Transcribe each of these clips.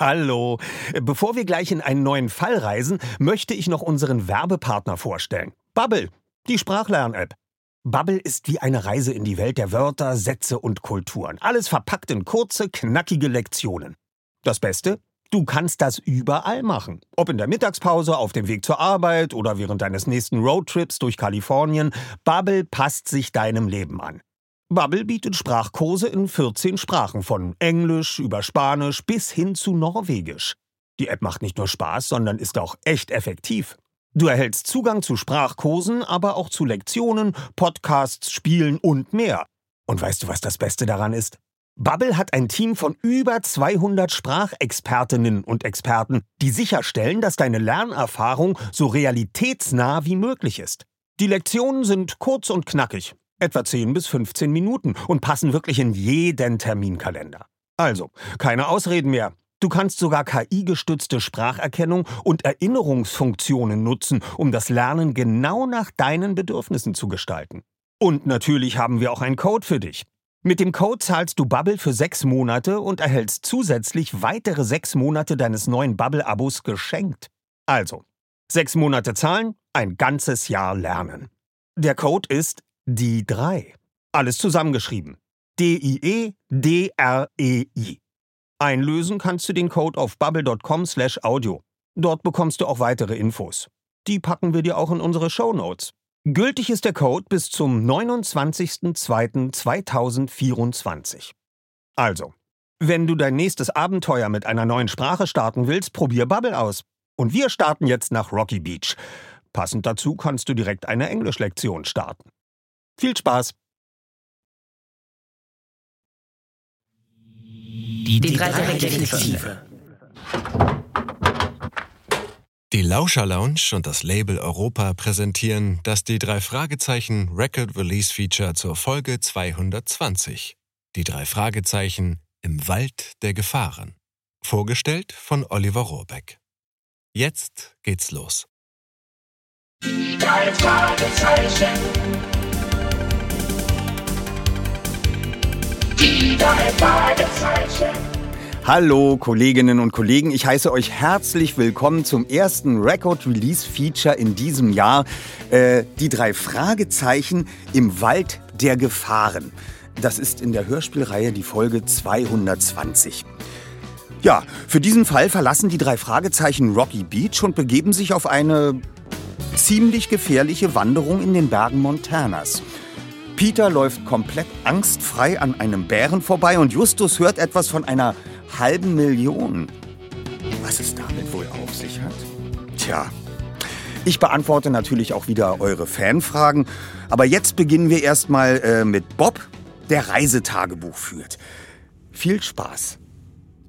Hallo. Bevor wir gleich in einen neuen Fall reisen, möchte ich noch unseren Werbepartner vorstellen. Bubble, die Sprachlern-App. Bubble ist wie eine Reise in die Welt der Wörter, Sätze und Kulturen. Alles verpackt in kurze, knackige Lektionen. Das Beste? Du kannst das überall machen. Ob in der Mittagspause, auf dem Weg zur Arbeit oder während deines nächsten Roadtrips durch Kalifornien. Bubble passt sich deinem Leben an. Bubble bietet Sprachkurse in 14 Sprachen, von Englisch über Spanisch bis hin zu Norwegisch. Die App macht nicht nur Spaß, sondern ist auch echt effektiv. Du erhältst Zugang zu Sprachkursen, aber auch zu Lektionen, Podcasts, Spielen und mehr. Und weißt du, was das Beste daran ist? Bubble hat ein Team von über 200 Sprachexpertinnen und Experten, die sicherstellen, dass deine Lernerfahrung so realitätsnah wie möglich ist. Die Lektionen sind kurz und knackig, etwa 10 bis 15 Minuten und passen wirklich in jeden Terminkalender. Also, keine Ausreden mehr. Du kannst sogar KI-gestützte Spracherkennung und Erinnerungsfunktionen nutzen, um das Lernen genau nach deinen Bedürfnissen zu gestalten. Und natürlich haben wir auch einen Code für dich. Mit dem Code zahlst du Bubble für sechs Monate und erhältst zusätzlich weitere sechs Monate deines neuen Bubble-Abos geschenkt. Also, sechs Monate zahlen, ein ganzes Jahr lernen. Der Code ist die 3. Alles zusammengeschrieben. D-I-E-D-R-E-I. Einlösen kannst du den Code auf bubble.com slash audio. Dort bekommst du auch weitere Infos. Die packen wir dir auch in unsere Show Notes. Gültig ist der Code bis zum 29.02.2024. Also, wenn du dein nächstes Abenteuer mit einer neuen Sprache starten willst, probier Bubble aus. Und wir starten jetzt nach Rocky Beach. Passend dazu kannst du direkt eine Englischlektion starten. Viel Spaß! Die, die drei Detektive. Die Lauscher Lounge und das Label Europa präsentieren das die drei Fragezeichen Record Release Feature zur Folge 220. Die drei Fragezeichen im Wald der Gefahren. Vorgestellt von Oliver Rohrbeck. Jetzt geht's los. Die drei Fragezeichen. Die drei Fragezeichen. Hallo Kolleginnen und Kollegen, ich heiße euch herzlich willkommen zum ersten Record Release Feature in diesem Jahr. Äh, die drei Fragezeichen im Wald der Gefahren. Das ist in der Hörspielreihe die Folge 220. Ja, für diesen Fall verlassen die drei Fragezeichen Rocky Beach und begeben sich auf eine ziemlich gefährliche Wanderung in den Bergen Montanas. Peter läuft komplett angstfrei an einem Bären vorbei und Justus hört etwas von einer halben Million. Was es damit wohl auf sich hat? Tja, ich beantworte natürlich auch wieder eure Fanfragen, aber jetzt beginnen wir erstmal äh, mit Bob, der Reisetagebuch führt. Viel Spaß.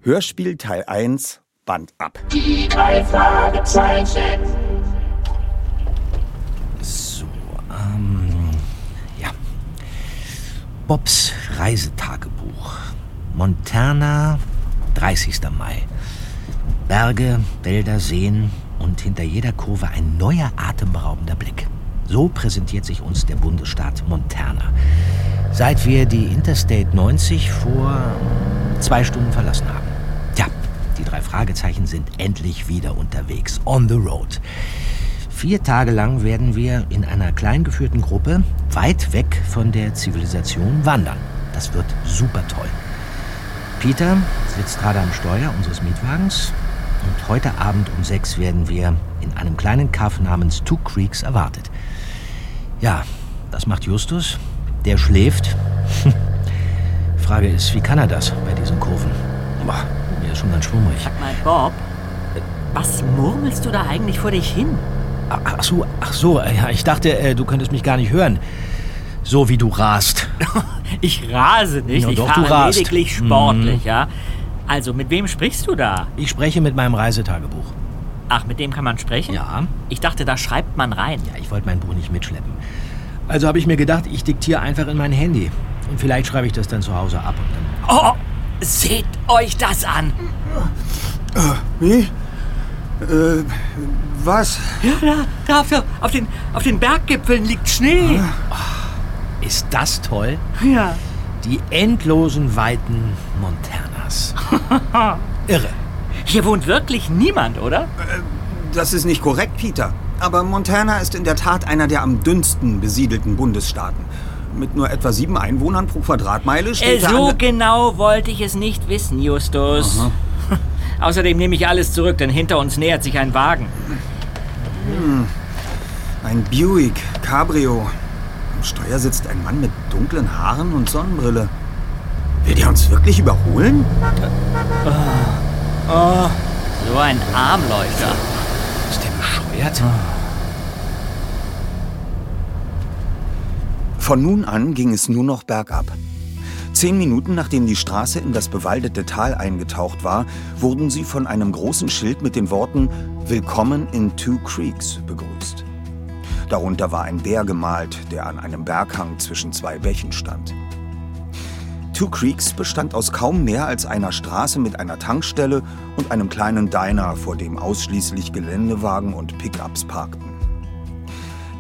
Hörspiel Teil 1, Band ab. Die drei Fragezeichen. So, ähm, ja. Bobs Reisetagebuch. Montana, 30. Mai. Berge, Wälder, Seen und hinter jeder Kurve ein neuer atemberaubender Blick. So präsentiert sich uns der Bundesstaat Montana. Seit wir die Interstate 90 vor zwei Stunden verlassen haben. Tja, die drei Fragezeichen sind endlich wieder unterwegs. On the road. Vier Tage lang werden wir in einer klein geführten Gruppe weit weg von der Zivilisation wandern. Das wird super toll. Peter sitzt gerade am Steuer unseres Mietwagens und heute Abend um sechs werden wir in einem kleinen Kaff namens Two Creeks erwartet. Ja, das macht Justus. Der schläft. Frage ist, wie kann er das bei diesen Kurven? Boah, mir ist schon ganz schwummrig. Sag mal, Bob, was murmelst du da eigentlich vor dich hin? Ach, so, ach so, ja, ich dachte, äh, du könntest mich gar nicht hören. So wie du rast. Ich rase nicht, Ja, ich doch, fahre du rast. lediglich sportlich, Mhm. ja? Also, mit wem sprichst du da? Ich spreche mit meinem Reisetagebuch. Ach, mit dem kann man sprechen? Ja. Ich dachte, da schreibt man rein. Ja, ich wollte mein Buch nicht mitschleppen. Also habe ich mir gedacht, ich diktiere einfach in mein Handy. Und vielleicht schreibe ich das dann zu Hause ab und dann. Oh, seht euch das an. Wie? Äh, was? Ja, da, da auf, den, auf den Berggipfeln liegt Schnee. Ist das toll? Ja. Die endlosen Weiten Montanas. Irre. Hier wohnt wirklich niemand, oder? Das ist nicht korrekt, Peter. Aber Montana ist in der Tat einer der am dünnsten besiedelten Bundesstaaten. Mit nur etwa sieben Einwohnern pro Quadratmeile Äh, steht er so genau wollte ich es nicht wissen, Justus. Außerdem nehme ich alles zurück, denn hinter uns nähert sich ein Wagen. Ein Buick, Cabrio. Am Steuer sitzt ein Mann mit dunklen Haaren und Sonnenbrille. Will der uns wirklich überholen? So ein Armleuchter. Ist der bescheuert? Von nun an ging es nur noch bergab. Zehn Minuten nachdem die Straße in das bewaldete Tal eingetaucht war, wurden sie von einem großen Schild mit den Worten Willkommen in Two Creeks begrüßt. Darunter war ein Bär gemalt, der an einem Berghang zwischen zwei Bächen stand. Two Creeks bestand aus kaum mehr als einer Straße mit einer Tankstelle und einem kleinen Diner, vor dem ausschließlich Geländewagen und Pickups parkten.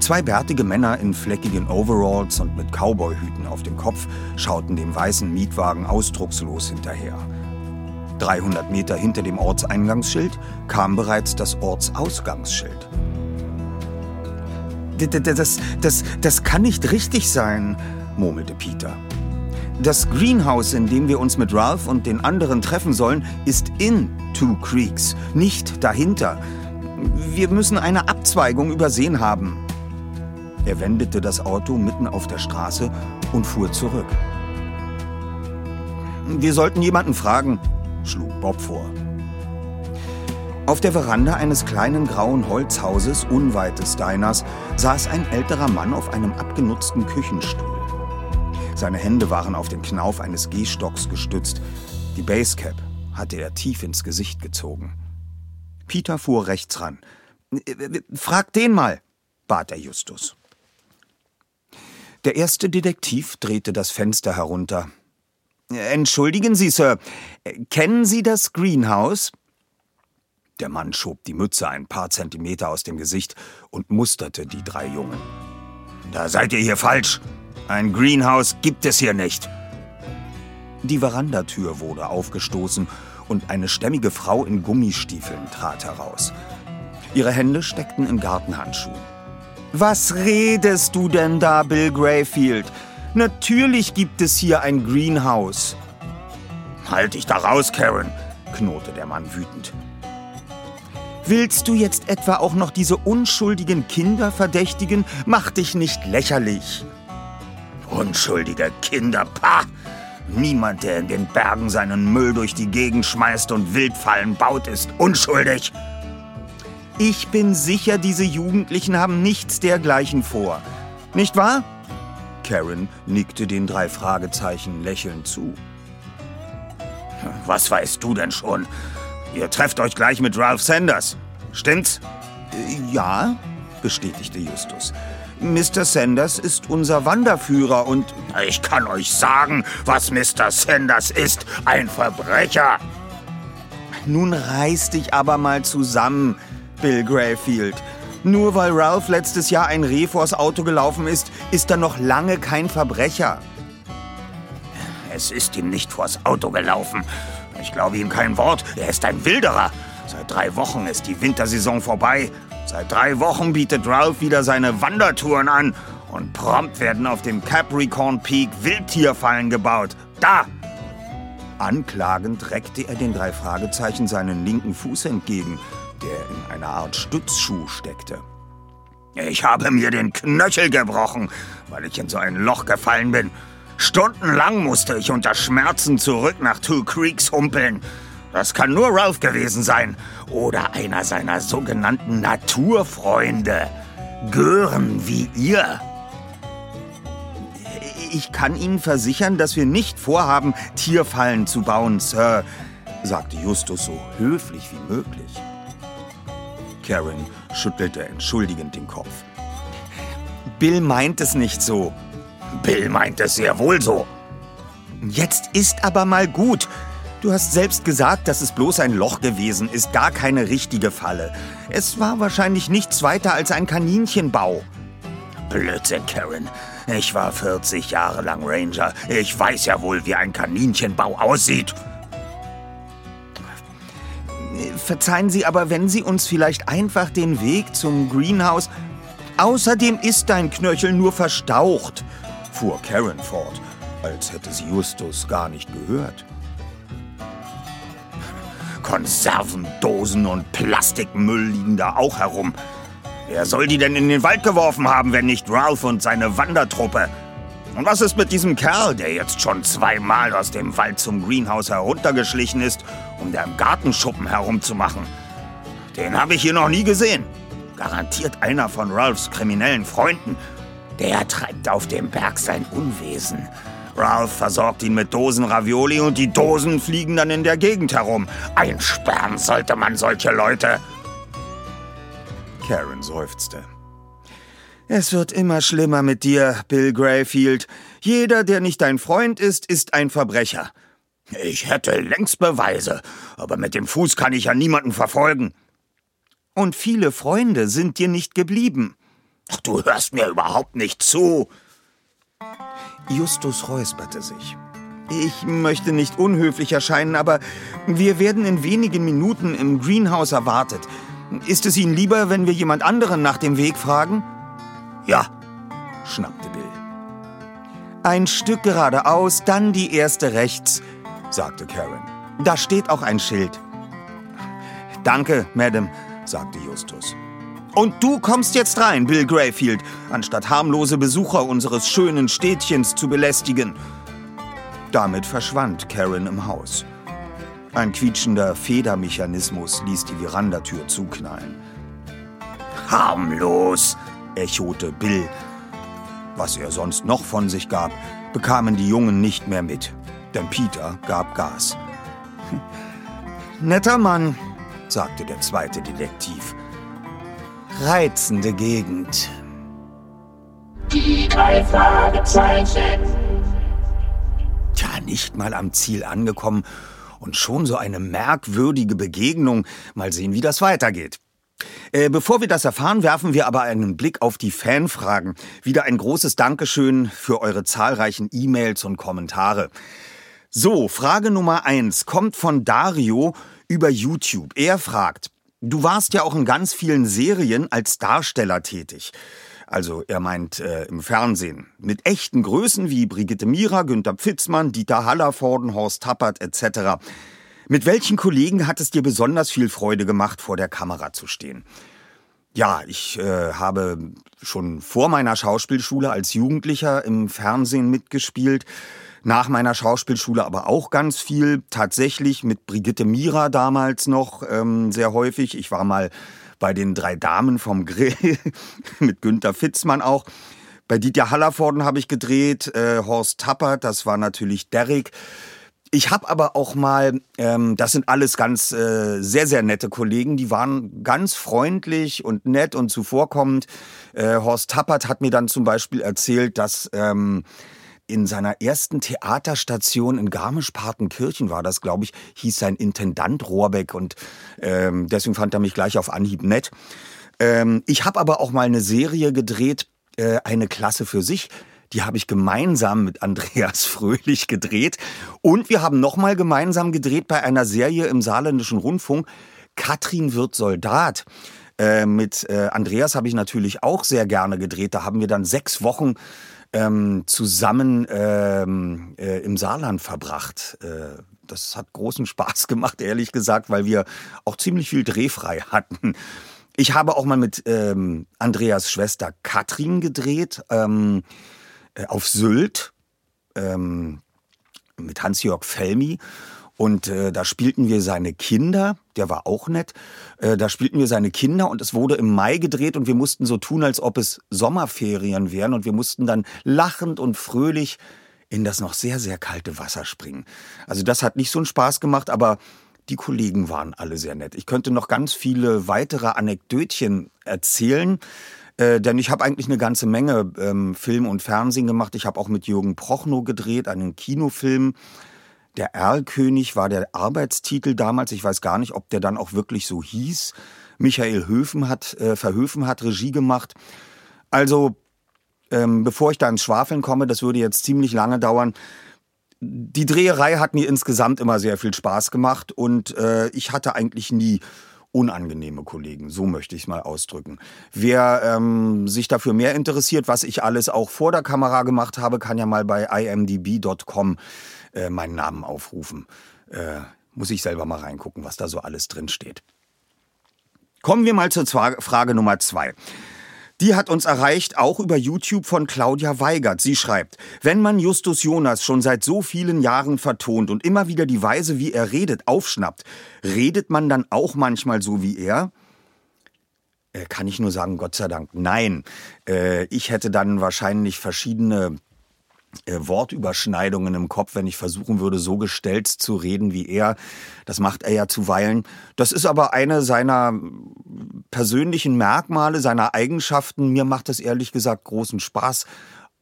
Zwei bärtige Männer in fleckigen Overalls und mit Cowboyhüten auf dem Kopf schauten dem weißen Mietwagen ausdruckslos hinterher. 300 Meter hinter dem Ortseingangsschild kam bereits das Ortsausgangsschild. Das, das, das kann nicht richtig sein, murmelte Peter. Das Greenhouse, in dem wir uns mit Ralph und den anderen treffen sollen, ist in Two Creeks, nicht dahinter. Wir müssen eine Abzweigung übersehen haben. Er wendete das Auto mitten auf der Straße und fuhr zurück. Wir sollten jemanden fragen, schlug Bob vor. Auf der Veranda eines kleinen grauen Holzhauses unweit des Diners saß ein älterer Mann auf einem abgenutzten Küchenstuhl. Seine Hände waren auf den Knauf eines Gehstocks gestützt. Die Basecap hatte er tief ins Gesicht gezogen. Peter fuhr rechts ran. Frag den mal, bat er Justus. Der erste Detektiv drehte das Fenster herunter. Entschuldigen Sie, Sir, kennen Sie das Greenhouse? Der Mann schob die Mütze ein paar Zentimeter aus dem Gesicht und musterte die drei Jungen. Da seid ihr hier falsch. Ein Greenhouse gibt es hier nicht. Die Verandatür wurde aufgestoßen und eine stämmige Frau in Gummistiefeln trat heraus. Ihre Hände steckten in Gartenhandschuhen. Was redest du denn da, Bill Grayfield? Natürlich gibt es hier ein Greenhouse. Halt dich da raus, Karen, knurrte der Mann wütend. Willst du jetzt etwa auch noch diese unschuldigen Kinder verdächtigen? Mach dich nicht lächerlich. Unschuldige Kinder, pah! Niemand, der in den Bergen seinen Müll durch die Gegend schmeißt und Wildfallen baut, ist unschuldig. Ich bin sicher, diese Jugendlichen haben nichts dergleichen vor. Nicht wahr? Karen nickte den drei Fragezeichen lächelnd zu. Was weißt du denn schon? Ihr trefft euch gleich mit Ralph Sanders. Stimmt's? Ja, bestätigte Justus. Mr. Sanders ist unser Wanderführer und... Ich kann euch sagen, was Mr. Sanders ist. Ein Verbrecher. Nun reiß dich aber mal zusammen, Bill Grayfield. Nur weil Ralph letztes Jahr ein Reh vors Auto gelaufen ist, ist er noch lange kein Verbrecher. Es ist ihm nicht vors Auto gelaufen. Ich glaube ihm kein Wort. Er ist ein Wilderer. Seit drei Wochen ist die Wintersaison vorbei. Seit drei Wochen bietet Ralph wieder seine Wandertouren an. Und prompt werden auf dem Capricorn Peak Wildtierfallen gebaut. Da! Anklagend reckte er den drei Fragezeichen seinen linken Fuß entgegen, der in einer Art Stützschuh steckte. Ich habe mir den Knöchel gebrochen, weil ich in so ein Loch gefallen bin. Stundenlang musste ich unter Schmerzen zurück nach Two Creeks humpeln. Das kann nur Ralph gewesen sein. Oder einer seiner sogenannten Naturfreunde. Gören wie ihr. Ich kann Ihnen versichern, dass wir nicht vorhaben, Tierfallen zu bauen, Sir, sagte Justus so höflich wie möglich. Karen schüttelte entschuldigend den Kopf. Bill meint es nicht so. Bill meint es sehr wohl so. Jetzt ist aber mal gut. Du hast selbst gesagt, dass es bloß ein Loch gewesen ist, gar keine richtige Falle. Es war wahrscheinlich nichts weiter als ein Kaninchenbau. Blödsinn, Karen. Ich war 40 Jahre lang Ranger. Ich weiß ja wohl, wie ein Kaninchenbau aussieht. Verzeihen Sie, aber wenn Sie uns vielleicht einfach den Weg zum Greenhouse... Außerdem ist dein Knöchel nur verstaucht, fuhr Karen fort, als hätte sie Justus gar nicht gehört. Konservendosen und Plastikmüll liegen da auch herum. Wer soll die denn in den Wald geworfen haben, wenn nicht Ralph und seine Wandertruppe? Und was ist mit diesem Kerl, der jetzt schon zweimal aus dem Wald zum Greenhouse heruntergeschlichen ist, um da im Gartenschuppen herumzumachen? Den habe ich hier noch nie gesehen. Garantiert einer von Ralphs kriminellen Freunden. Der treibt auf dem Berg sein Unwesen. Ralph versorgt ihn mit Dosen Ravioli und die Dosen fliegen dann in der Gegend herum. Einsperren sollte man solche Leute. Karen seufzte. Es wird immer schlimmer mit dir, Bill Grayfield. Jeder, der nicht dein Freund ist, ist ein Verbrecher. Ich hätte längst Beweise, aber mit dem Fuß kann ich ja niemanden verfolgen. Und viele Freunde sind dir nicht geblieben. Ach, du hörst mir überhaupt nicht zu. Justus räusperte sich. Ich möchte nicht unhöflich erscheinen, aber wir werden in wenigen Minuten im Greenhouse erwartet. Ist es Ihnen lieber, wenn wir jemand anderen nach dem Weg fragen? Ja, schnappte Bill. Ein Stück geradeaus, dann die erste rechts, sagte Karen. Da steht auch ein Schild. Danke, Madame, sagte Justus. Und du kommst jetzt rein, Bill Grayfield, anstatt harmlose Besucher unseres schönen Städtchens zu belästigen. Damit verschwand Karen im Haus. Ein quietschender Federmechanismus ließ die Verandatür zuknallen. Harmlos, echote Bill. Was er sonst noch von sich gab, bekamen die Jungen nicht mehr mit, denn Peter gab Gas. Netter Mann, sagte der zweite Detektiv. Reizende Gegend. Die drei Fragezeichen. Tja, nicht mal am Ziel angekommen und schon so eine merkwürdige Begegnung. Mal sehen, wie das weitergeht. Äh, bevor wir das erfahren, werfen wir aber einen Blick auf die Fanfragen. Wieder ein großes Dankeschön für eure zahlreichen E-Mails und Kommentare. So, Frage Nummer eins kommt von Dario über YouTube. Er fragt, du warst ja auch in ganz vielen Serien als Darsteller tätig. Also er meint äh, im Fernsehen. Mit echten Größen wie Brigitte Mira, Günter Pfitzmann, Dieter Hallervorden, Horst Tappert etc. Mit welchen Kollegen hat es dir besonders viel Freude gemacht, vor der Kamera zu stehen? Ja, ich äh, habe schon vor meiner Schauspielschule als Jugendlicher im Fernsehen mitgespielt. Nach meiner Schauspielschule aber auch ganz viel. Tatsächlich mit Brigitte Mira damals noch ähm, sehr häufig. Ich war mal bei den drei Damen vom Grill mit Günter Fitzmann auch. Bei Dieter Hallervorden habe ich gedreht, äh, Horst Tappert, das war natürlich Derrick. Ich habe aber auch mal, ähm, das sind alles ganz äh, sehr, sehr nette Kollegen, die waren ganz freundlich und nett und zuvorkommend. Äh, Horst Tappert hat mir dann zum Beispiel erzählt, dass ähm, in seiner ersten Theaterstation in Garmisch-Partenkirchen war das, glaube ich, hieß sein Intendant Rohrbeck und ähm, deswegen fand er mich gleich auf Anhieb nett. Ähm, ich habe aber auch mal eine Serie gedreht, äh, eine Klasse für sich. Die habe ich gemeinsam mit Andreas Fröhlich gedreht. Und wir haben nochmal gemeinsam gedreht bei einer Serie im Saarländischen Rundfunk. Katrin wird Soldat. Äh, mit äh, Andreas habe ich natürlich auch sehr gerne gedreht. Da haben wir dann sechs Wochen ähm, zusammen ähm, äh, im Saarland verbracht. Äh, das hat großen Spaß gemacht, ehrlich gesagt, weil wir auch ziemlich viel drehfrei hatten. Ich habe auch mal mit ähm, Andreas Schwester Katrin gedreht. Ähm, äh, auf Sylt ähm, mit Hans-Jörg Felmi. Und äh, da spielten wir seine Kinder, der war auch nett. Äh, da spielten wir seine Kinder und es wurde im Mai gedreht und wir mussten so tun, als ob es Sommerferien wären und wir mussten dann lachend und fröhlich in das noch sehr, sehr kalte Wasser springen. Also das hat nicht so einen Spaß gemacht, aber die Kollegen waren alle sehr nett. Ich könnte noch ganz viele weitere Anekdötchen erzählen. Äh, denn ich habe eigentlich eine ganze Menge ähm, Film und Fernsehen gemacht. Ich habe auch mit Jürgen Prochnow gedreht, einen Kinofilm. Der Erlkönig war der Arbeitstitel damals. Ich weiß gar nicht, ob der dann auch wirklich so hieß. Michael Höfen hat, äh, Verhöfen hat Regie gemacht. Also, ähm, bevor ich da ins Schwafeln komme, das würde jetzt ziemlich lange dauern. die Dreherei hat mir insgesamt immer sehr viel Spaß gemacht und äh, ich hatte eigentlich nie unangenehme Kollegen, so möchte ich es mal ausdrücken. Wer ähm, sich dafür mehr interessiert, was ich alles auch vor der Kamera gemacht habe, kann ja mal bei imdb.com äh, meinen Namen aufrufen. Äh, muss ich selber mal reingucken, was da so alles drin steht. Kommen wir mal zur Frage Nummer zwei. Die hat uns erreicht, auch über YouTube von Claudia Weigert. Sie schreibt, wenn man Justus Jonas schon seit so vielen Jahren vertont und immer wieder die Weise, wie er redet, aufschnappt, redet man dann auch manchmal so wie er? Äh, kann ich nur sagen, Gott sei Dank, nein. Äh, ich hätte dann wahrscheinlich verschiedene Wortüberschneidungen im Kopf, wenn ich versuchen würde, so gestellt zu reden wie er. Das macht er ja zuweilen. Das ist aber eine seiner persönlichen Merkmale, seiner Eigenschaften. Mir macht es ehrlich gesagt großen Spaß,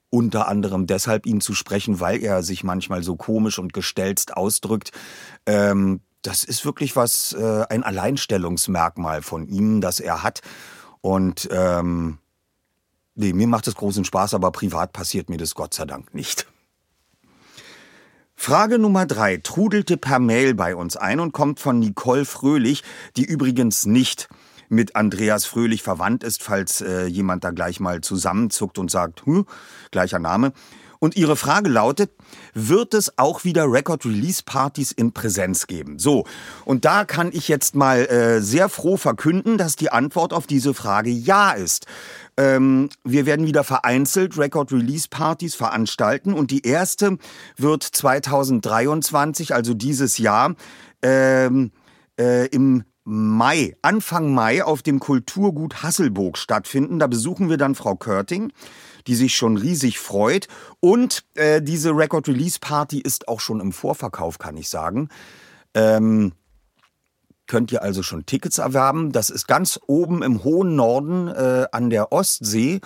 unter anderem deshalb ihn zu sprechen, weil er sich manchmal so komisch und gestelzt ausdrückt. Ähm, das ist wirklich was, äh, ein Alleinstellungsmerkmal von ihm, das er hat. Und ähm, Nee, mir macht es großen Spaß, aber privat passiert mir das Gott sei Dank nicht. Frage Nummer drei trudelte per Mail bei uns ein und kommt von Nicole Fröhlich, die übrigens nicht mit Andreas Fröhlich verwandt ist, falls äh, jemand da gleich mal zusammenzuckt und sagt, hm, gleicher Name. Und ihre Frage lautet, wird es auch wieder Record-Release-Partys in Präsenz geben? So, und da kann ich jetzt mal äh, sehr froh verkünden, dass die Antwort auf diese Frage ja ist. Ähm, wir werden wieder vereinzelt Record-Release-Partys veranstalten und die erste wird 2023, also dieses Jahr, ähm, äh, im Mai, Anfang Mai auf dem Kulturgut Hasselburg stattfinden. Da besuchen wir dann Frau Körting die sich schon riesig freut. Und äh, diese Record Release Party ist auch schon im Vorverkauf, kann ich sagen. Ähm, könnt ihr also schon Tickets erwerben. Das ist ganz oben im hohen Norden äh, an der Ostsee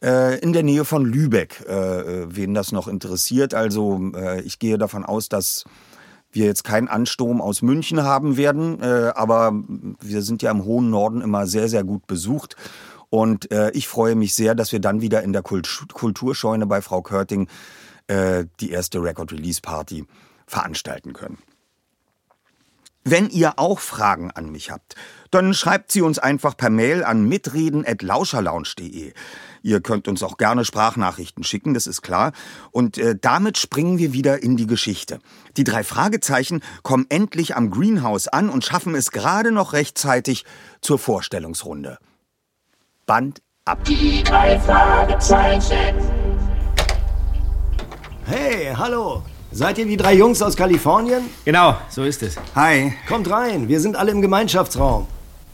äh, in der Nähe von Lübeck, äh, äh wen das noch interessiert. Also ich gehe davon aus, dass wir jetzt keinen Ansturm aus München haben werden, aber wir sind ja im hohen Norden immer sehr, sehr gut besucht. Und äh, ich freue mich sehr, dass wir dann wieder in der Kult Kulturscheune bei Frau Körting äh, die erste Record-Release-Party veranstalten können. Wenn ihr auch Fragen an mich habt, dann schreibt sie uns einfach per Mail an mitreden.lauscherlounge.de. Ihr könnt uns auch gerne Sprachnachrichten schicken, das ist klar. Und äh, damit springen wir wieder in die Geschichte. Die drei Fragezeichen kommen endlich am Greenhouse an und schaffen es gerade noch rechtzeitig zur Vorstellungsrunde. Band ab. Die drei Fragezeichen. Hey, hallo. Seid ihr die drei Jungs aus Kalifornien? Genau, so ist es. Hi. Kommt rein, wir sind alle im Gemeinschaftsraum.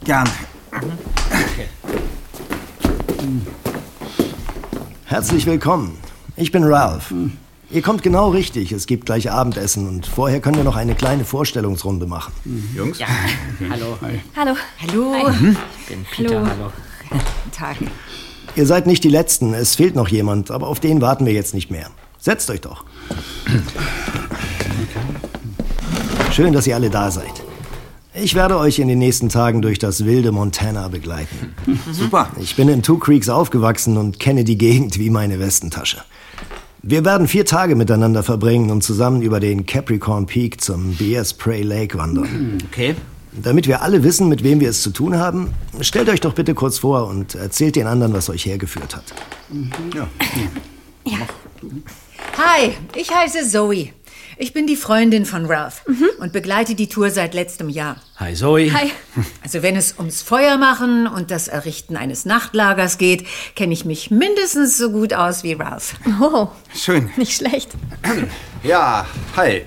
Gern. Okay. Herzlich willkommen. Ich bin Ralph. Ihr kommt genau richtig. Es gibt gleich Abendessen und vorher können wir noch eine kleine Vorstellungsrunde machen. Jungs? Ja. Hallo. Hi. Hallo. Hallo. Hi. Ich bin Peter. Hallo. Guten Tag. Ihr seid nicht die Letzten. Es fehlt noch jemand, aber auf den warten wir jetzt nicht mehr. Setzt euch doch. Schön, dass ihr alle da seid. Ich werde euch in den nächsten Tagen durch das wilde Montana begleiten. Super. Ich bin in Two Creeks aufgewachsen und kenne die Gegend wie meine Westentasche. Wir werden vier Tage miteinander verbringen und zusammen über den Capricorn Peak zum BS Prey Lake wandern. Okay. Damit wir alle wissen, mit wem wir es zu tun haben, stellt euch doch bitte kurz vor und erzählt den anderen, was euch hergeführt hat. Ja. ja. Hi, ich heiße Zoe. Ich bin die Freundin von Ralph mhm. und begleite die Tour seit letztem Jahr. Hi Zoe. Hi. Also wenn es ums Feuer machen und das Errichten eines Nachtlagers geht, kenne ich mich mindestens so gut aus wie Ralph. Oh, schön. Nicht schlecht. Ja, hi.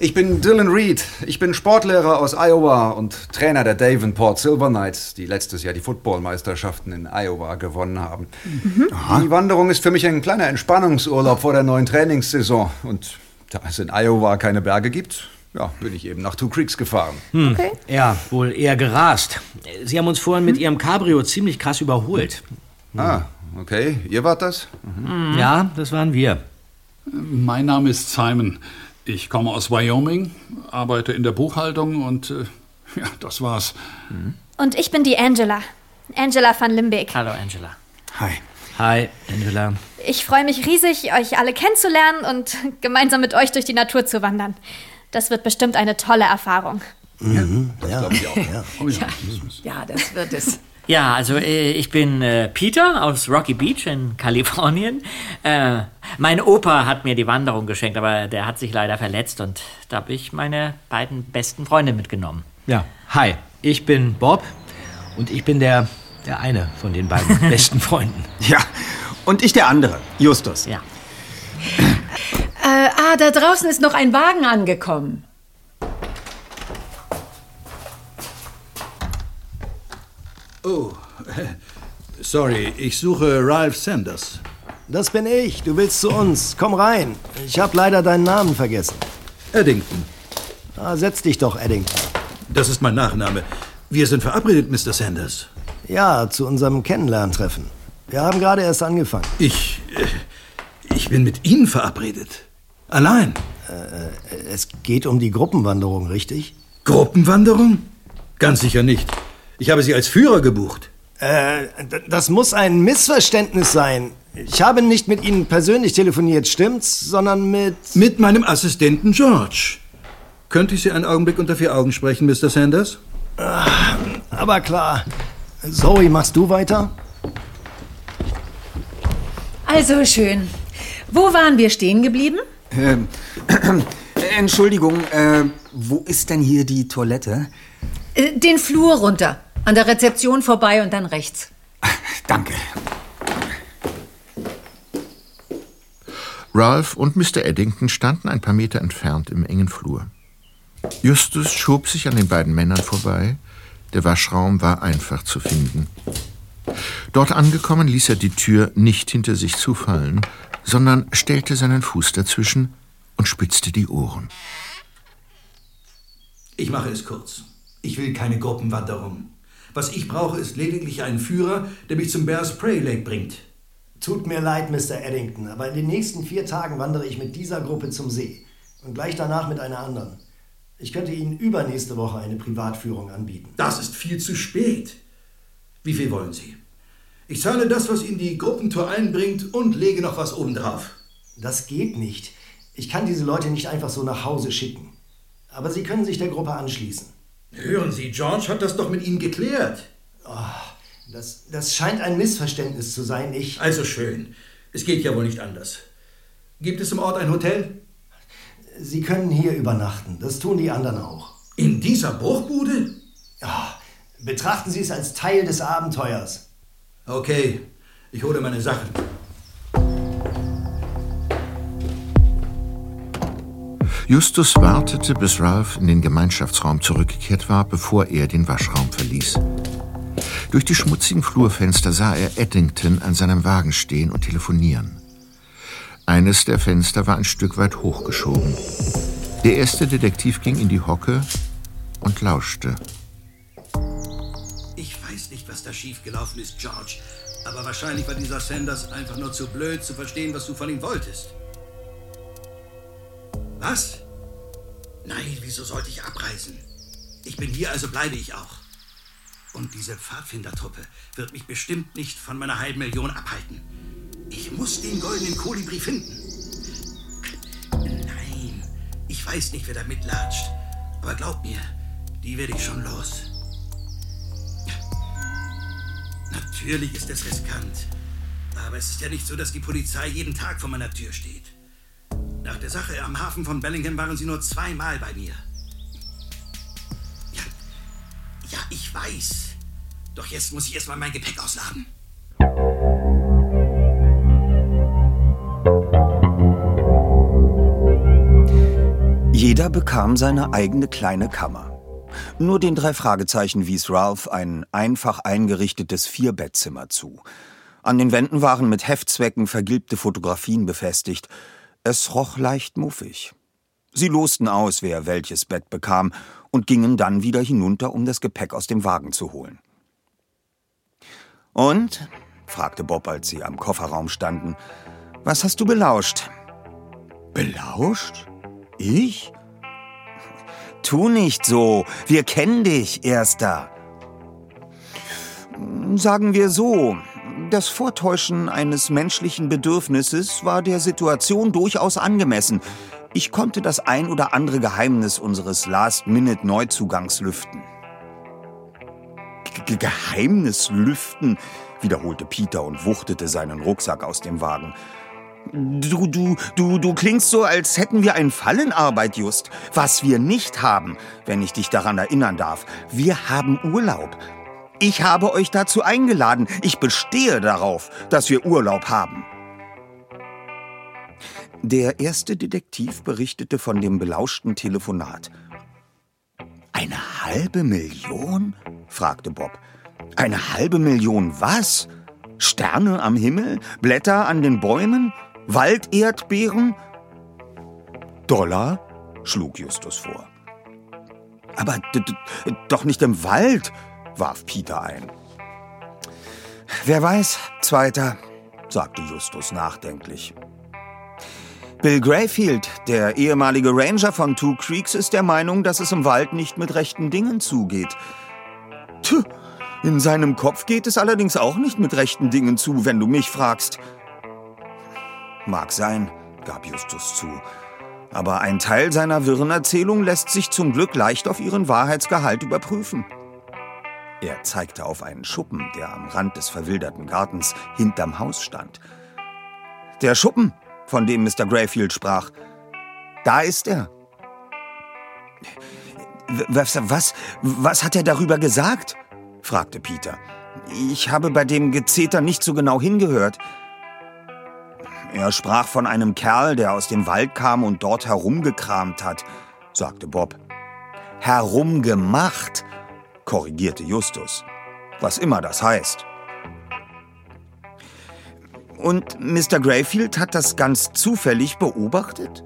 Ich bin Dylan Reed. Ich bin Sportlehrer aus Iowa und Trainer der Davenport Silver Knights, die letztes Jahr die Footballmeisterschaften in Iowa gewonnen haben. Mhm. Die Wanderung ist für mich ein kleiner Entspannungsurlaub vor der neuen Trainingssaison. Und da es in Iowa keine Berge gibt, ja, bin ich eben nach Two Creeks gefahren. Hm. Okay. Ja, wohl eher gerast. Sie haben uns vorhin mit Ihrem Cabrio ziemlich krass überholt. Hm. Ah, okay. Ihr wart das? Mhm. Ja, das waren wir. Mein Name ist Simon. Ich komme aus Wyoming, arbeite in der Buchhaltung und äh, ja, das war's. Mhm. Und ich bin die Angela. Angela van Limbeck. Hallo, Angela. Hi. Hi, Angela. Ich freue mich riesig, euch alle kennenzulernen und gemeinsam mit euch durch die Natur zu wandern. Das wird bestimmt eine tolle Erfahrung. Mhm, Das ja. glaube ich auch. Ja. Oh ja. Ja, das wird es. Ja, also äh, ich bin äh, Peter aus Rocky Beach in Kalifornien. Äh, mein Opa hat mir die Wanderung geschenkt, aber der hat sich leider verletzt und da habe ich meine beiden besten Freunde mitgenommen. Ja, hi, ich bin Bob und ich bin der, der eine von den beiden besten Freunden. Ja, und ich der andere, Justus. Ja. Äh, ah, da draußen ist noch ein Wagen angekommen. Oh, sorry, ich suche Ralph Sanders. Das bin ich. Du willst zu uns. Komm rein. Ich habe leider deinen Namen vergessen. Eddington, Ah, setz dich doch, Eddington. das ist mein Nachname. Wir sind verabredet, Mr. Sanders. Ja, zu unserem Kennenlerntreffen. Wir haben gerade erst angefangen. Ich. Äh, ich bin mit Ihnen verabredet. Allein. Es geht um die Gruppenwanderung, richtig? Gruppenwanderung? Ganz sicher nicht. Ich habe Sie als Führer gebucht. Äh, das muss ein Missverständnis sein. Ich habe nicht mit Ihnen persönlich telefoniert, stimmt's? Sondern mit... Mit meinem Assistenten George. Könnte ich Sie einen Augenblick unter vier Augen sprechen, Mr. Sanders? Aber klar. Zoe, machst du weiter? Also schön. Wo waren wir stehen geblieben? Ähm, äh, Entschuldigung, äh, wo ist denn hier die Toilette? Äh, den Flur runter. An der Rezeption vorbei und dann rechts. Danke. Ralph und Mr. Eddington standen ein paar Meter entfernt im engen Flur. Justus schob sich an den beiden Männern vorbei. Der Waschraum war einfach zu finden. Dort angekommen ließ er die Tür nicht hinter sich zufallen, sondern stellte seinen Fuß dazwischen und spitzte die Ohren. Ich mache es kurz. Ich will keine Gruppenwanderung. Was ich brauche, ist lediglich einen Führer, der mich zum Bears Prey Lake bringt. Tut mir leid, Mr. Eddington, aber in den nächsten vier Tagen wandere ich mit dieser Gruppe zum See. Und gleich danach mit einer anderen. Ich könnte Ihnen übernächste Woche eine Privatführung anbieten. Das ist viel zu spät. Wie viel wollen Sie? Ich zahle das, was Ihnen die Gruppentour einbringt und lege noch was obendrauf. Das geht nicht. Ich kann diese Leute nicht einfach so nach Hause schicken. Aber Sie können sich der Gruppe anschließen. Hören Sie, George hat das doch mit Ihnen geklärt. Das, das scheint ein Missverständnis zu sein. Ich. Also schön. Es geht ja wohl nicht anders. Gibt es im Ort ein Hotel? Sie können hier übernachten. Das tun die anderen auch. In dieser Bruchbude? Ja, betrachten Sie es als Teil des Abenteuers. Okay, ich hole meine Sachen. Justus wartete, bis Ralph in den Gemeinschaftsraum zurückgekehrt war, bevor er den Waschraum verließ. Durch die schmutzigen Flurfenster sah er Eddington an seinem Wagen stehen und telefonieren. Eines der Fenster war ein Stück weit hochgeschoben. Der erste Detektiv ging in die Hocke und lauschte. Ich weiß nicht, was da schiefgelaufen ist, George. Aber wahrscheinlich war dieser Sanders einfach nur zu blöd zu verstehen, was du von ihm wolltest. Was? Nein, wieso sollte ich abreisen? Ich bin hier, also bleibe ich auch. Und diese Pfadfindertruppe wird mich bestimmt nicht von meiner halben Million abhalten. Ich muss den goldenen Kolibri finden. Nein, ich weiß nicht, wer da mitlatscht. Aber glaub mir, die werde ich schon los. Natürlich ist es riskant. Aber es ist ja nicht so, dass die Polizei jeden Tag vor meiner Tür steht. Nach der Sache am Hafen von Bellingham waren sie nur zweimal bei mir. Ja, ja, ich weiß. Doch jetzt muss ich erstmal mein Gepäck ausladen. Jeder bekam seine eigene kleine Kammer. Nur den drei Fragezeichen wies Ralph ein einfach eingerichtetes Vierbettzimmer zu. An den Wänden waren mit Heftzwecken vergilbte Fotografien befestigt. Es roch leicht muffig. Sie losten aus, wer welches Bett bekam, und gingen dann wieder hinunter, um das Gepäck aus dem Wagen zu holen. Und? fragte Bob, als sie am Kofferraum standen. Was hast du belauscht? Belauscht? Ich? Tu nicht so. Wir kennen dich, Erster. Sagen wir so. Das Vortäuschen eines menschlichen Bedürfnisses war der Situation durchaus angemessen. Ich konnte das ein oder andere Geheimnis unseres Last-Minute-Neuzugangs lüften. G Geheimnis lüften, wiederholte Peter und wuchtete seinen Rucksack aus dem Wagen. Du, du, du, du klingst so, als hätten wir einen Fall in Arbeit, Just. Was wir nicht haben, wenn ich dich daran erinnern darf. Wir haben Urlaub. Ich habe euch dazu eingeladen. Ich bestehe darauf, dass wir Urlaub haben. Der erste Detektiv berichtete von dem belauschten Telefonat. Eine halbe Million? fragte Bob. Eine halbe Million was? Sterne am Himmel? Blätter an den Bäumen? Walderdbeeren? Dollar? schlug Justus vor. Aber doch nicht im Wald, warf Peter ein. Wer weiß, Zweiter, sagte Justus nachdenklich. Bill Grayfield, der ehemalige Ranger von Two Creeks, ist der Meinung, dass es im Wald nicht mit rechten Dingen zugeht. Tch, in seinem Kopf geht es allerdings auch nicht mit rechten Dingen zu, wenn du mich fragst. Mag sein, gab Justus zu. Aber ein Teil seiner wirren Erzählung lässt sich zum Glück leicht auf ihren Wahrheitsgehalt überprüfen. Er zeigte auf einen Schuppen, der am Rand des verwilderten Gartens hinterm Haus stand. Der Schuppen, von dem Mr. Grayfield sprach. Da ist er. Was, was, was hat er darüber gesagt? fragte Peter. Ich habe bei dem Gezeter nicht so genau hingehört. Er sprach von einem Kerl, der aus dem Wald kam und dort herumgekramt hat, sagte Bob. Herumgemacht, korrigierte Justus. Was immer das heißt. Und Mr. Grayfield hat das ganz zufällig beobachtet?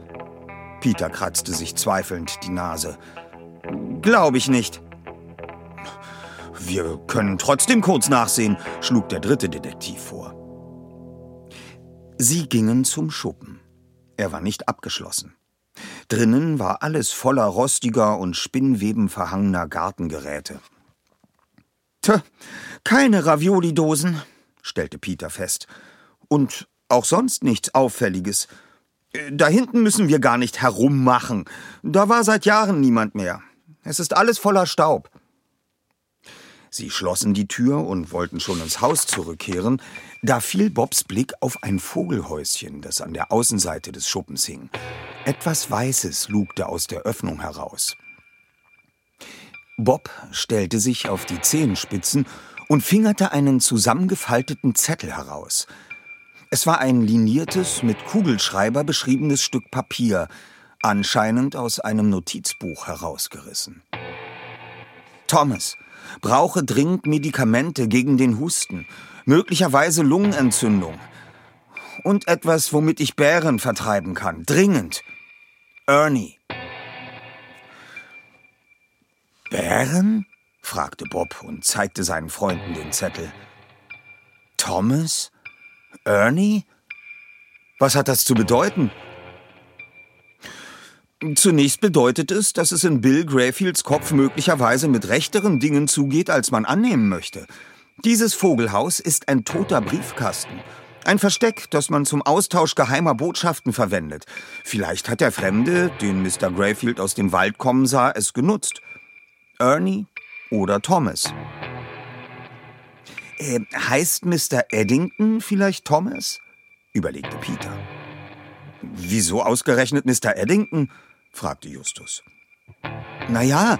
Peter kratzte sich zweifelnd die Nase. Glaube ich nicht. Wir können trotzdem kurz nachsehen, schlug der dritte Detektiv vor. Sie gingen zum Schuppen. Er war nicht abgeschlossen. Drinnen war alles voller rostiger und spinnwebenverhangener Gartengeräte. Tja, keine Ravioli-Dosen, stellte Peter fest. Und auch sonst nichts Auffälliges. Da hinten müssen wir gar nicht herummachen. Da war seit Jahren niemand mehr. Es ist alles voller Staub. Sie schlossen die Tür und wollten schon ins Haus zurückkehren, da fiel Bobs Blick auf ein Vogelhäuschen, das an der Außenseite des Schuppens hing. Etwas Weißes lugte aus der Öffnung heraus. Bob stellte sich auf die Zehenspitzen und fingerte einen zusammengefalteten Zettel heraus. Es war ein liniertes, mit Kugelschreiber beschriebenes Stück Papier, anscheinend aus einem Notizbuch herausgerissen. Thomas, brauche dringend Medikamente gegen den Husten, möglicherweise Lungenentzündung. Und etwas, womit ich Bären vertreiben kann. Dringend. Ernie. Bären? fragte Bob und zeigte seinen Freunden den Zettel. Thomas? Ernie? Was hat das zu bedeuten? Zunächst bedeutet es, dass es in Bill Grayfields Kopf möglicherweise mit rechteren Dingen zugeht, als man annehmen möchte. Dieses Vogelhaus ist ein toter Briefkasten. Ein Versteck, das man zum Austausch geheimer Botschaften verwendet. Vielleicht hat der Fremde, den Mr. Grayfield aus dem Wald kommen sah, es genutzt. Ernie oder Thomas. Äh, heißt Mr. Eddington vielleicht Thomas? überlegte Peter. Wieso ausgerechnet Mr. Eddington? fragte Justus. Naja,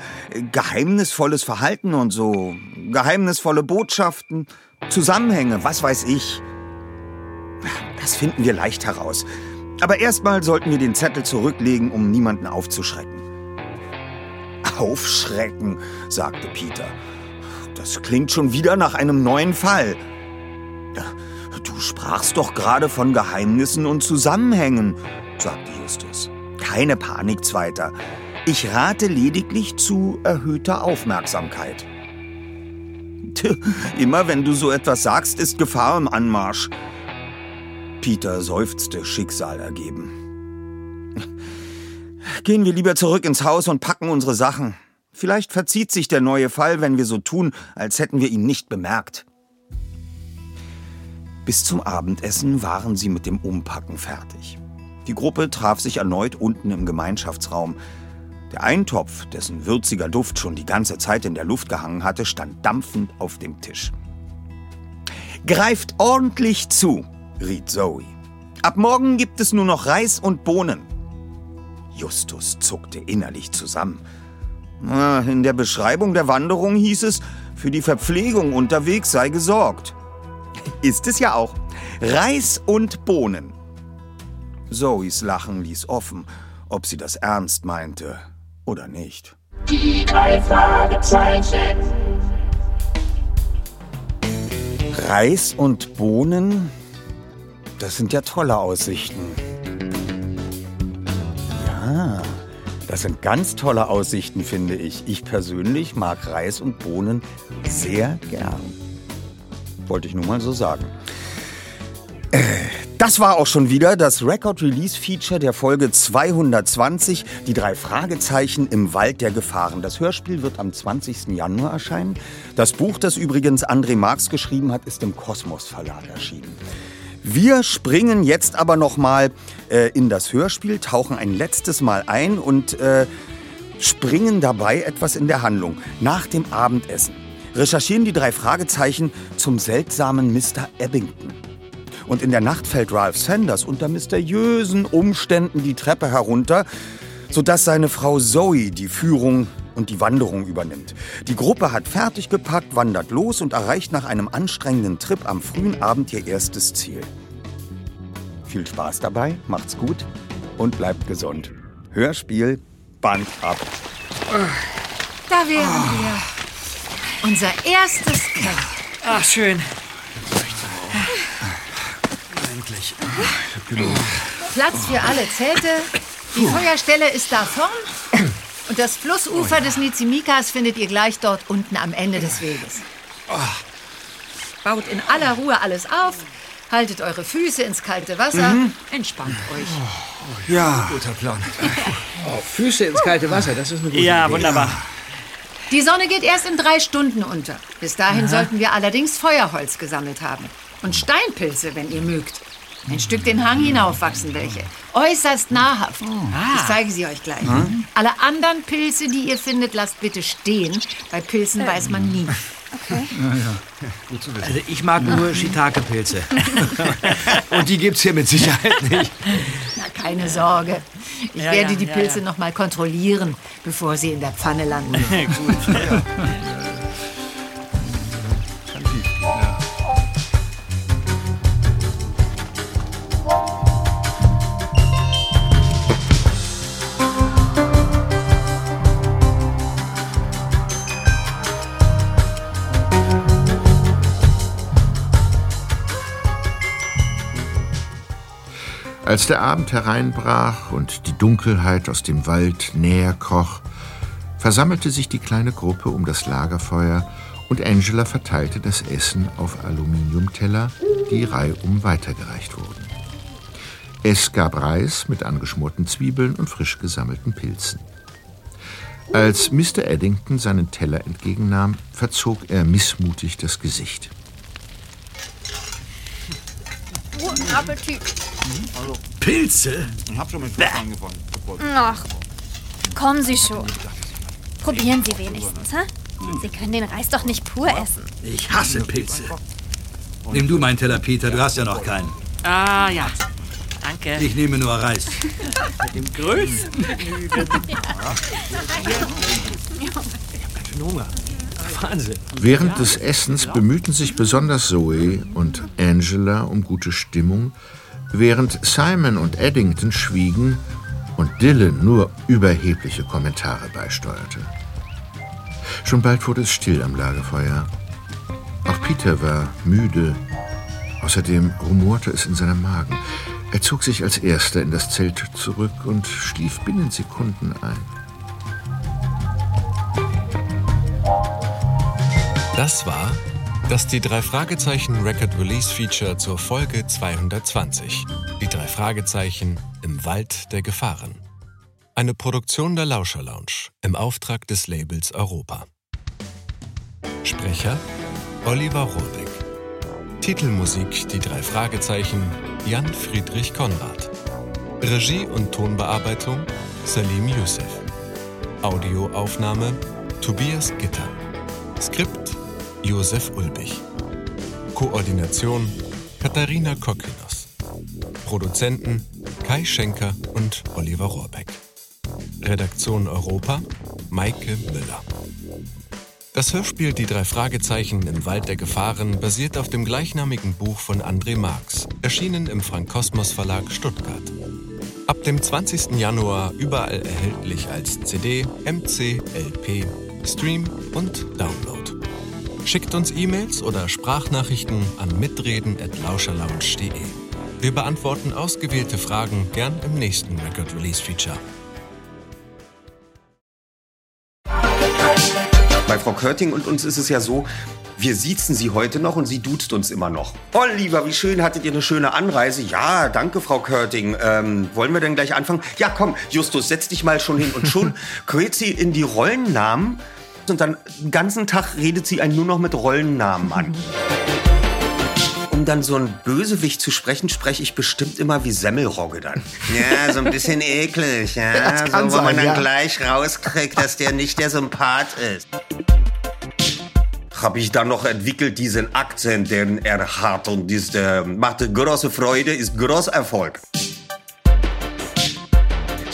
geheimnisvolles Verhalten und so, geheimnisvolle Botschaften, Zusammenhänge, was weiß ich. Das finden wir leicht heraus. Aber erstmal sollten wir den Zettel zurücklegen, um niemanden aufzuschrecken. Aufschrecken, sagte Peter. Das klingt schon wieder nach einem neuen Fall. Du sprachst doch gerade von Geheimnissen und Zusammenhängen, sagte Justus. Keine Panik, Zweiter. Ich rate lediglich zu erhöhter Aufmerksamkeit. Immer wenn du so etwas sagst, ist Gefahr im Anmarsch. Peter seufzte Schicksal ergeben. Gehen wir lieber zurück ins Haus und packen unsere Sachen. Vielleicht verzieht sich der neue Fall, wenn wir so tun, als hätten wir ihn nicht bemerkt. Bis zum Abendessen waren sie mit dem Umpacken fertig. Die Gruppe traf sich erneut unten im Gemeinschaftsraum. Der Eintopf, dessen würziger Duft schon die ganze Zeit in der Luft gehangen hatte, stand dampfend auf dem Tisch. Greift ordentlich zu, riet Zoe. Ab morgen gibt es nur noch Reis und Bohnen. Justus zuckte innerlich zusammen. In der Beschreibung der Wanderung hieß es, für die Verpflegung unterwegs sei gesorgt. Ist es ja auch. Reis und Bohnen. Zoes Lachen ließ offen, ob sie das ernst meinte oder nicht. Die drei Fragezeichen. Reis und Bohnen? Das sind ja tolle Aussichten. Ja, das sind ganz tolle Aussichten, finde ich. Ich persönlich mag Reis und Bohnen sehr gern. Wollte ich nur mal so sagen. Äh, das war auch schon wieder das Record Release Feature der Folge 220, die drei Fragezeichen im Wald der Gefahren. Das Hörspiel wird am 20. Januar erscheinen. Das Buch, das übrigens André Marx geschrieben hat, ist im Kosmos Verlag erschienen. Wir springen jetzt aber noch mal äh, in das Hörspiel, tauchen ein letztes Mal ein und äh, springen dabei etwas in der Handlung. Nach dem Abendessen recherchieren die drei Fragezeichen zum seltsamen Mr. Ebbington. Und in der Nacht fällt Ralph Sanders unter mysteriösen Umständen die Treppe herunter, sodass seine Frau Zoe die Führung und die Wanderung übernimmt. Die Gruppe hat fertig gepackt, wandert los und erreicht nach einem anstrengenden Trip am frühen Abend ihr erstes Ziel. Viel Spaß dabei, macht's gut und bleibt gesund. Hörspiel, Band ab. Da wären wir. Unser erstes Camp. Ach, schön. Endlich. Platz für alle Zelte. Die Feuerstelle ist da vorn. Und das Flussufer des Nizimikas findet ihr gleich dort unten am Ende des Weges. Baut in aller Ruhe alles auf, haltet eure Füße ins kalte Wasser, Mhm. entspannt euch. Ja. Guter Plan. Oh, Füße ins kalte Wasser, das ist eine gute Ja, Idee. wunderbar. Die Sonne geht erst in drei Stunden unter. Bis dahin Aha. sollten wir allerdings Feuerholz gesammelt haben. Und Steinpilze, wenn ihr mögt. Ein Stück den Hang hinauf wachsen welche. Äußerst nahrhaft. Ich zeige sie euch gleich. Hm? Alle anderen Pilze, die ihr findet, lasst bitte stehen. Bei Pilzen weiß man nie. Ja, ja. Gut zu wissen. Also ich mag nur Shiitake-Pilze. Und die gibt's hier mit Sicherheit nicht. Na, keine Sorge. Ich Ja, werde ja, die Pilze ja. noch mal kontrollieren, bevor sie in der Pfanne landen. Gut. Als der Abend hereinbrach und die Dunkelheit aus dem Wald näher kroch, versammelte sich die kleine Gruppe um das Lagerfeuer und Angela verteilte das Essen auf Aluminiumteller, die reihum weitergereicht wurden. Es gab Reis mit angeschmorten Zwiebeln und frisch gesammelten Pilzen. Als Mr. Eddington seinen Teller entgegennahm, verzog er missmutig das Gesicht. Guten Appetit. Pilze? Ich hab schon mit Fuß angefangen. Ach, kommen Sie schon. Probieren Sie wenigstens, hä? Sie können den Reis doch nicht pur essen. Ich hasse Pilze. Nimm du meinen Teller, Peter, du hast ja noch keinen. Ah, ja. Danke. Ich nehme nur Reis. Mit dem größten Vergnügen. Hunger. Wahnsinn. Während des Essens bemühten sich besonders Zoe und Angela um gute Stimmung, während Simon und Eddington schwiegen und Dylan nur überhebliche Kommentare beisteuerte. Schon bald wurde es still am Lagerfeuer. Auch Peter war müde. Außerdem rumorte es in seinem Magen. Er zog sich als erster in das Zelt zurück und schlief binnen Sekunden ein. Das war das Die drei Fragezeichen Record Release Feature zur Folge 220. Die drei Fragezeichen im Wald der Gefahren. Eine Produktion der Lauscher Lounge im Auftrag des Labels Europa. Sprecher Oliver Rohrbeck. Titelmusik Die drei Fragezeichen Jan Friedrich Konrad. Regie und Tonbearbeitung Salim Youssef. Audioaufnahme Tobias Gitter. Skript Josef Ulbich. Koordination Katharina Kokinos. Produzenten Kai Schenker und Oliver Rohrbeck. Redaktion Europa Maike Müller. Das Hörspiel Die drei Fragezeichen im Wald der Gefahren basiert auf dem gleichnamigen Buch von André Marx, erschienen im Frank Kosmos Verlag Stuttgart. Ab dem 20. Januar überall erhältlich als CD, MC, LP, Stream und Download. Schickt uns E-Mails oder Sprachnachrichten an mitreden@lauscherlounge.de. Wir beantworten ausgewählte Fragen gern im nächsten Record Release Feature. Bei Frau Körting und uns ist es ja so, wir siezen sie heute noch und sie duzt uns immer noch. Oh, lieber, wie schön, hattet ihr eine schöne Anreise? Ja, danke, Frau Körting. Ähm, wollen wir denn gleich anfangen? Ja, komm, Justus, setz dich mal schon hin. Und schon quält sie in die Rollennamen und dann den ganzen Tag redet sie einen nur noch mit Rollennamen an. Um dann so ein Bösewicht zu sprechen, spreche ich bestimmt immer wie Semmelrogge dann. Ja, so ein bisschen eklig, ja. So, wo man sein, dann ja. gleich rauskriegt, dass der nicht der Sympath ist. Habe ich dann noch entwickelt, diesen Akzent, den er hat. Und das äh, macht große Freude, ist großer Erfolg.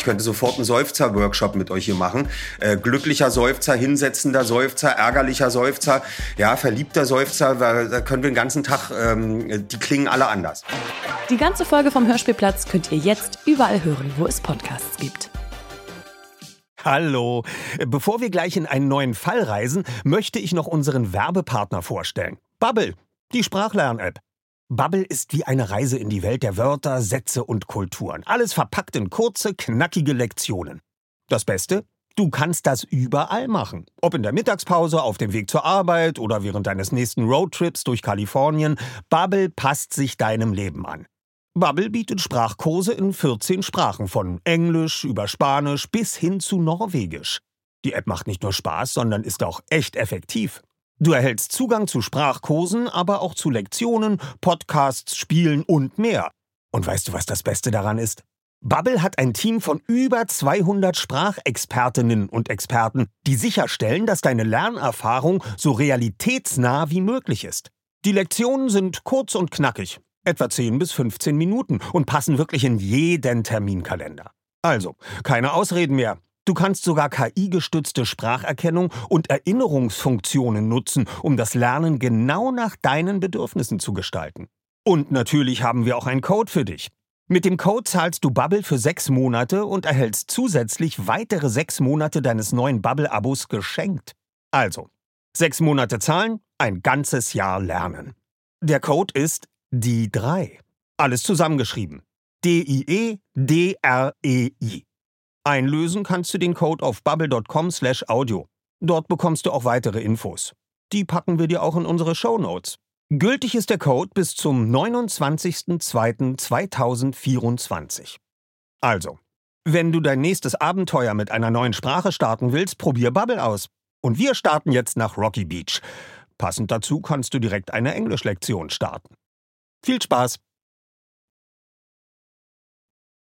Ich könnte sofort einen Seufzer-Workshop mit euch hier machen. Äh, glücklicher Seufzer, hinsetzender Seufzer, ärgerlicher Seufzer, ja, verliebter Seufzer, weil da können wir den ganzen Tag, ähm, die klingen alle anders. Die ganze Folge vom Hörspielplatz könnt ihr jetzt überall hören, wo es Podcasts gibt. Hallo. Bevor wir gleich in einen neuen Fall reisen, möchte ich noch unseren Werbepartner vorstellen. Bubble, die Sprachlern-App. Bubble ist wie eine Reise in die Welt der Wörter, Sätze und Kulturen. Alles verpackt in kurze, knackige Lektionen. Das Beste? Du kannst das überall machen. Ob in der Mittagspause, auf dem Weg zur Arbeit oder während deines nächsten Roadtrips durch Kalifornien. Bubble passt sich deinem Leben an. Bubble bietet Sprachkurse in 14 Sprachen, von Englisch über Spanisch bis hin zu Norwegisch. Die App macht nicht nur Spaß, sondern ist auch echt effektiv. Du erhältst Zugang zu Sprachkursen, aber auch zu Lektionen, Podcasts, Spielen und mehr. Und weißt du, was das Beste daran ist? Bubble hat ein Team von über 200 Sprachexpertinnen und Experten, die sicherstellen, dass deine Lernerfahrung so realitätsnah wie möglich ist. Die Lektionen sind kurz und knackig, etwa 10 bis 15 Minuten und passen wirklich in jeden Terminkalender. Also, keine Ausreden mehr. Du kannst sogar KI-gestützte Spracherkennung und Erinnerungsfunktionen nutzen, um das Lernen genau nach deinen Bedürfnissen zu gestalten. Und natürlich haben wir auch einen Code für dich. Mit dem Code zahlst du Bubble für sechs Monate und erhältst zusätzlich weitere sechs Monate deines neuen Bubble-Abos geschenkt. Also, sechs Monate zahlen, ein ganzes Jahr lernen. Der Code ist die 3. Alles zusammengeschrieben. D-I-E-D-R-E-I. Einlösen kannst du den Code auf bubble.com slash audio. Dort bekommst du auch weitere Infos. Die packen wir dir auch in unsere Shownotes. Gültig ist der Code bis zum 29.02.2024. Also, wenn du dein nächstes Abenteuer mit einer neuen Sprache starten willst, probier Bubble aus. Und wir starten jetzt nach Rocky Beach. Passend dazu kannst du direkt eine Englischlektion starten. Viel Spaß!